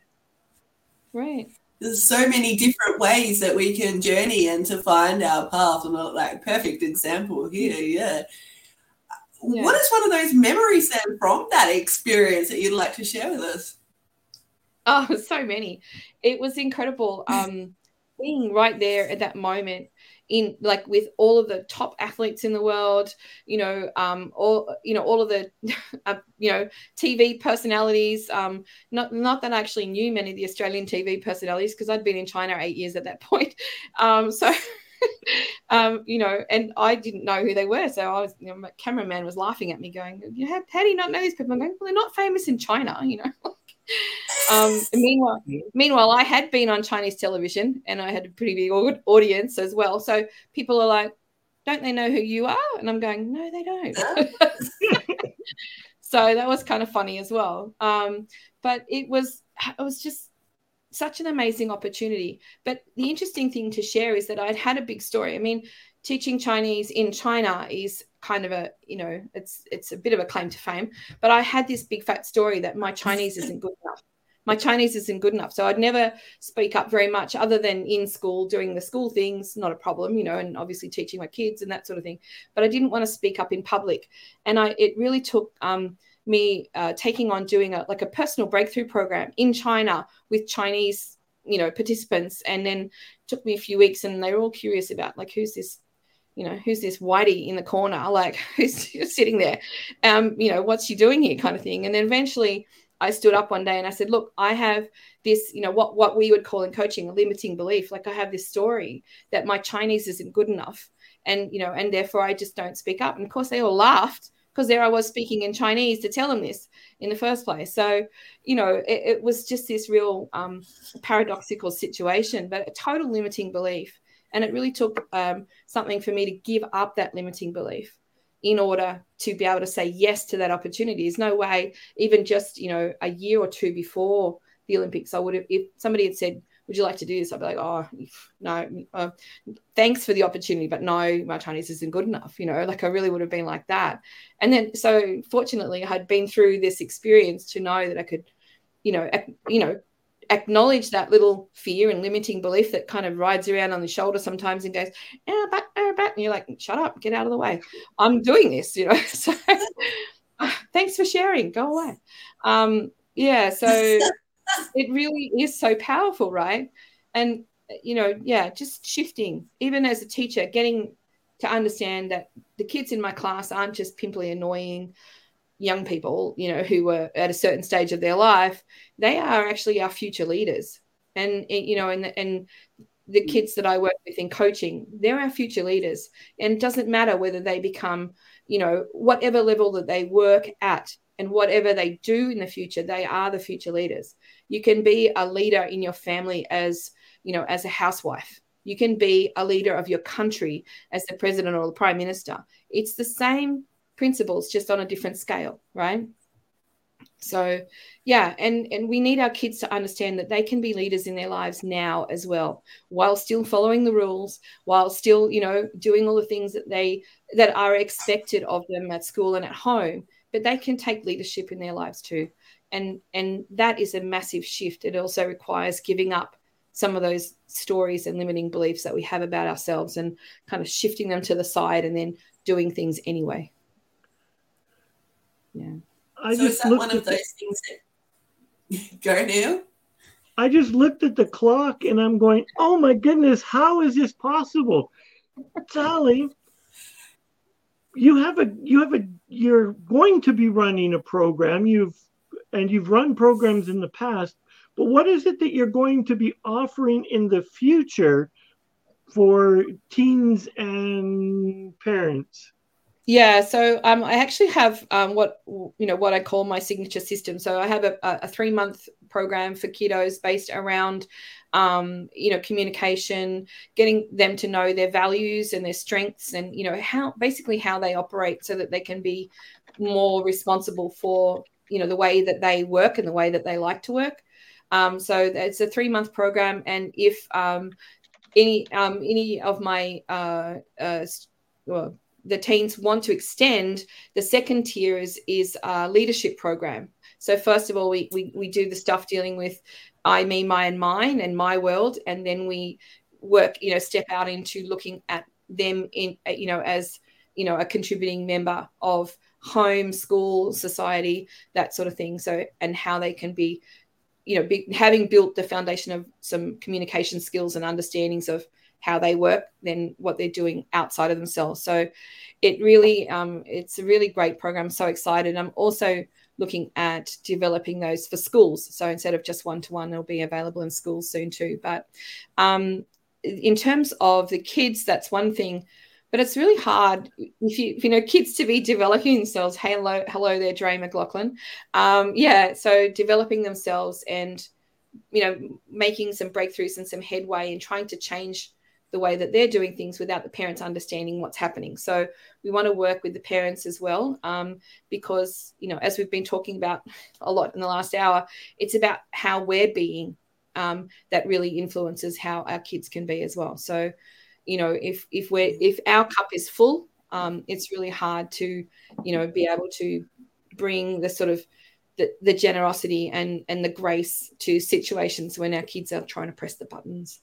right there's so many different ways that we can journey and to find our path and like perfect example here yeah. yeah. what is one of those memories then from that experience that you'd like to share with us oh so many it was incredible um being right there at that moment in like with all of the top athletes in the world you know um all you know all of the uh, you know tv personalities um not not that i actually knew many of the australian tv personalities because i'd been in china eight years at that point um so um, you know, and I didn't know who they were. So I was, you know, my cameraman was laughing at me, going, how do you not know these people? I'm going, well, they're not famous in China, you know. Um, meanwhile, meanwhile, I had been on Chinese television and I had a pretty big audience as well. So people are like, "Don't they know who you are?" And I'm going, "No, they don't." so that was kind of funny as well. Um, but it was it was just such an amazing opportunity. But the interesting thing to share is that I'd had a big story. I mean, teaching Chinese in China is kind of a you know it's it's a bit of a claim to fame but i had this big fat story that my chinese isn't good enough my chinese isn't good enough so i'd never speak up very much other than in school doing the school things not a problem you know and obviously teaching my kids and that sort of thing but i didn't want to speak up in public and i it really took um, me uh, taking on doing a like a personal breakthrough program in china with chinese you know participants and then took me a few weeks and they were all curious about like who's this you know, who's this whitey in the corner? Like, who's, sitting there? Um, you know, what's she doing here, kind of thing. And then eventually, I stood up one day and I said, "Look, I have this, you know, what what we would call in coaching a limiting belief. Like, I have this story that my Chinese isn't good enough, and you know, and therefore I just don't speak up." And of course, they all laughed because there I was speaking in Chinese to tell them this in the first place. So, you know, it, it was just this real um, paradoxical situation, but a total limiting belief. And it really took um, something for me to give up that limiting belief in order to be able to say yes to that opportunity. There's no way, even just, you know, a year or two before the Olympics, I would have, if somebody had said, would you like to do this? I'd be like, oh, no, uh, thanks for the opportunity, but no, my Chinese isn't good enough. You know, like I really would have been like that. And then, so fortunately, I had been through this experience to know that I could, you know, you know, acknowledge that little fear and limiting belief that kind of rides around on the shoulder sometimes and goes, oh, but, and you're like shut up get out of the way. I'm doing this you know? So thanks for sharing go away. Um yeah so it really is so powerful right? And you know yeah just shifting even as a teacher getting to understand that the kids in my class aren't just pimply annoying young people you know who were at a certain stage of their life. They are actually our future leaders. And you know and and the mm. kids that I work with in coaching, they're our future leaders. And it doesn't matter whether they become, you know, whatever level that they work at and whatever they do in the future, they are the future leaders. You can be a leader in your family as, you know, as a housewife. You can be a leader of your country as the president or the prime minister. It's the same principles, just on a different scale, right? So, yeah, and and we need our kids to understand that they can be leaders in their lives now as well, while still following the rules, while still, you know, doing all the things that they that are expected of them at school and at home, but they can take leadership in their lives too. And and that is a massive shift. It also requires giving up some of those stories and limiting beliefs that we have about ourselves and kind of shifting them to the side and then doing things anyway. Yeah. I so is that one of those the, things that go now? I just looked at the clock and I'm going, oh my goodness, how is this possible? Sally, you have a you have a you're going to be running a program. You've and you've run programs in the past, but what is it that you're going to be offering in the future for teens and parents? Yeah, so um, I actually have um, what you know what I call my signature system. So I have a, a three month program for kiddos based around um, you know communication, getting them to know their values and their strengths, and you know how basically how they operate, so that they can be more responsible for you know the way that they work and the way that they like to work. Um, so it's a three month program, and if um, any um, any of my uh, uh, well, the teens want to extend, the second tier is is a leadership program. So first of all, we we we do the stuff dealing with I, me, my, and mine, and my world, and then we work, you know, step out into looking at them in, you know, as you know, a contributing member of home, school, society, that sort of thing. So and how they can be, you know, be, having built the foundation of some communication skills and understandings of how they work than what they're doing outside of themselves. So it really, um, it's a really great program. So excited. I'm also looking at developing those for schools. So instead of just one to one, they'll be available in schools soon too. But um, in terms of the kids, that's one thing. But it's really hard if you, if you know kids to be developing themselves. Hello, hello there, Dre McLaughlin. Um, yeah, so developing themselves and you know making some breakthroughs and some headway and trying to change the way that they're doing things without the parents understanding what's happening. So we want to work with the parents as well, um, because you know, as we've been talking about a lot in the last hour, it's about how we're being um, that really influences how our kids can be as well. So, you know, if if we're if our cup is full, um, it's really hard to, you know, be able to bring the sort of the, the generosity and and the grace to situations when our kids are trying to press the buttons.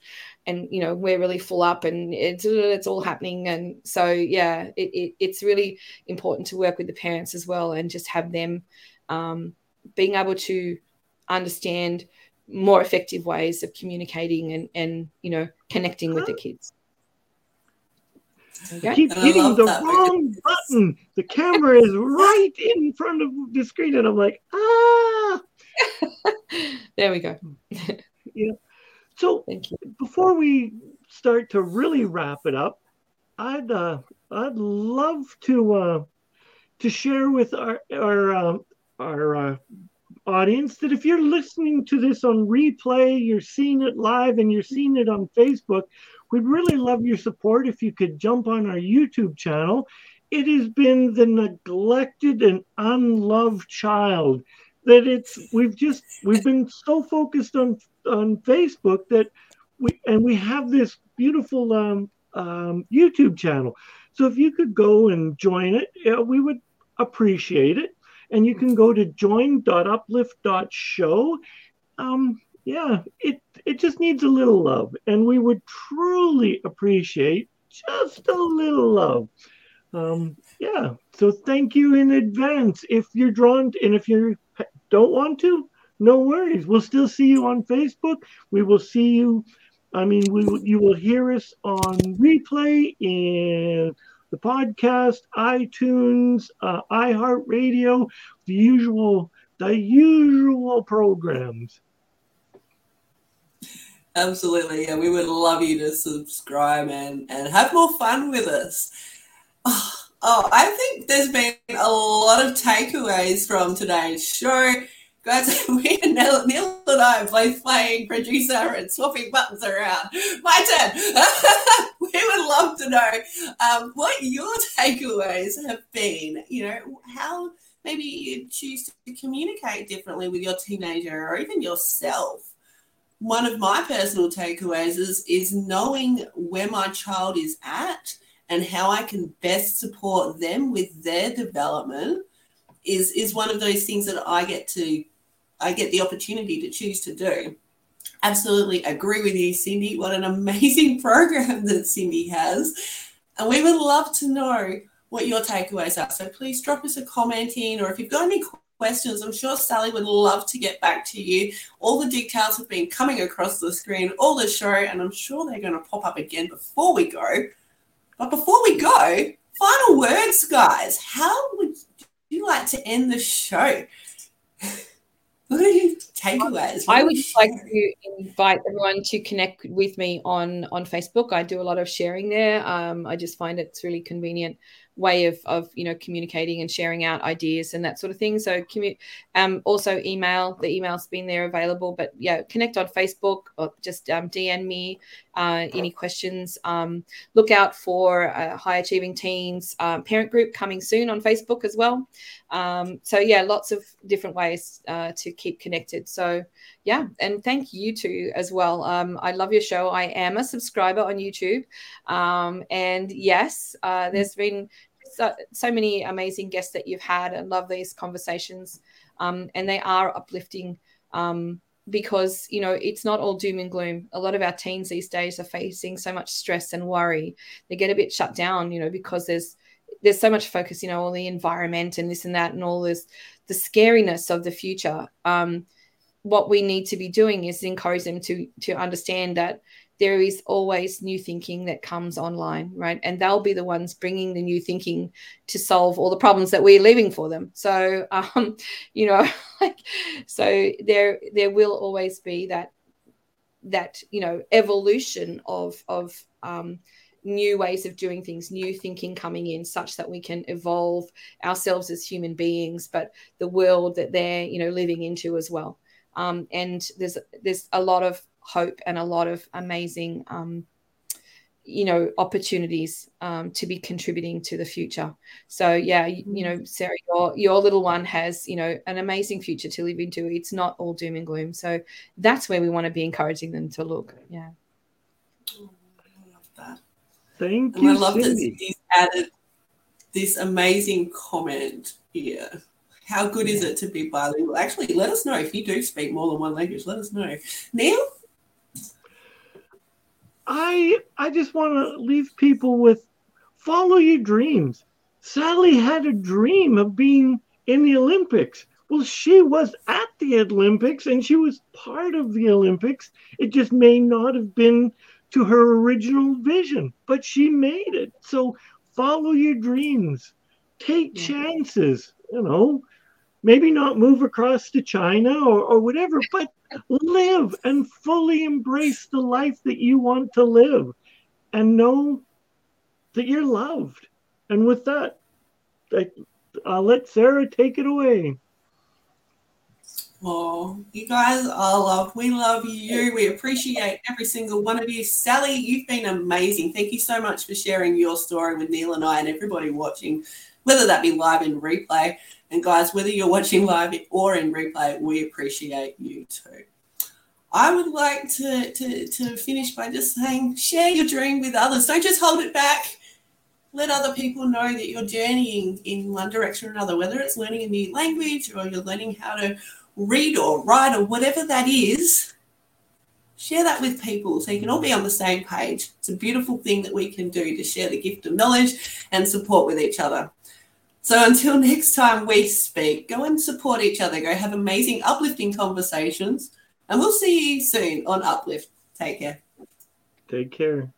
And you know we're really full up and it's it's all happening. And so yeah it, it it's really important to work with the parents as well and just have them um, being able to understand more effective ways of communicating and and you know connecting with the kids Okay. Keep hitting the wrong button. The camera is right in front of the screen, and I'm like, ah. there we go. yeah. So before we start to really wrap it up, I'd uh, I'd love to uh, to share with our our um, our uh, audience that if you're listening to this on replay, you're seeing it live, and you're seeing it on Facebook, We'd really love your support if you could jump on our YouTube channel. It has been the neglected and unloved child that it's we've just we've been so focused on on Facebook that we and we have this beautiful um, um, YouTube channel. So if you could go and join it, yeah, we would appreciate it. And you can go to join.uplift.show. Um, yeah, it it just needs a little love, and we would truly appreciate just a little love. Um, yeah. So thank you in advance. If you're drawn, to, and if you don't want to, no worries. We'll still see you on Facebook. We will see you. I mean, we you will hear us on replay in the podcast, iTunes, uh, iHeartRadio, the usual, the usual programs. Absolutely. Yeah, we would love you to subscribe and, and have more fun with us. Oh, oh, I think there's been a lot of takeaways from today's show. Guys, we and Neil, Neil and I are both playing producer and swapping buttons around. My turn. we would love to know um, what your takeaways have been. You know, how maybe you choose to communicate differently with your teenager or even yourself one of my personal takeaways is, is knowing where my child is at and how I can best support them with their development is, is one of those things that I get to I get the opportunity to choose to do. Absolutely agree with you, Cindy. What an amazing program that Cindy has. And we would love to know what your takeaways are. So please drop us a comment in, or if you've got any questions. I'm sure Sally would love to get back to you. All the details have been coming across the screen all the show, and I'm sure they're going to pop up again before we go. But before we go, final words, guys. How would you like to end the show? what are takeaways? I would like to invite everyone to connect with me on on Facebook. I do a lot of sharing there. Um, I just find it's really convenient way of, of you know communicating and sharing out ideas and that sort of thing. So commu- um, also email the email's been there available but yeah connect on facebook or just um, dm me uh, any questions um, look out for uh, high achieving teens um, parent group coming soon on facebook as well. Um, so yeah lots of different ways uh, to keep connected. So yeah and thank you too as well. Um, i love your show. I am a subscriber on youtube. And yes uh, there's been so, so many amazing guests that you've had. And love these conversations. Um, and they are uplifting um, because, you know, it's not all doom and gloom. A lot of our teens these days are facing so much stress and worry. They get a bit shut down, you know, because there's there's so much focus, you know, on the environment and this and that and all this, the scariness of the future. Um, what we need to be doing is encourage them to to understand that there is always new thinking that comes online, right? And they'll be the ones bringing the new thinking to solve all the problems that we're leaving for them. So, um, you know, like, so there there will always be that that you know evolution of of um, new ways of doing things, new thinking coming in, such that we can evolve ourselves as human beings, but the world that they're you know living into as well. Um, and there's there's a lot of hope and a lot of amazing um, you know opportunities um, to be contributing to the future. So yeah you, you, know sarah your your little one has you know an amazing future to live into. It's not all doom and gloom. So that's where we want to be encouraging them to look. Yeah. Oh, I love that. thank and you i love Cindy. that he's added this amazing comment here. How good yeah. is it to be bilingual? Actually let us know. If you do speak more than one language let us know. Neil I I just want to leave people with follow your dreams. Sally had a dream of being in the Olympics. Well, she was at the Olympics and she was part of the Olympics. It just may not have been to her original vision, but she made it. So follow your dreams, take chances, you know, maybe not move across to China or, or whatever, but live and fully embrace the life that you want to live and know that you're loved. And with that, I, I'll let Sarah take it away. Oh, you guys are loved. We love you. We appreciate every single one of you. Sally, you've been amazing. Thank you so much for sharing your story with Neil and I and everybody watching, whether that be live in replay. And guys, whether you're watching live or in replay, we appreciate you too. I would like to, to, to finish by just saying share your dream with others. Don't just hold it back. Let other people know that you're journeying in one direction or another, whether it's learning a new language or you're learning how to read or write or whatever that is. share that with people so you can all be on the same page. It's a beautiful thing that we can do to share the gift of knowledge and support with each other. So until next time we speak, go and support each other. Go have amazing, uplifting conversations. And we'll see you soon on Uplift. Take care. Take care.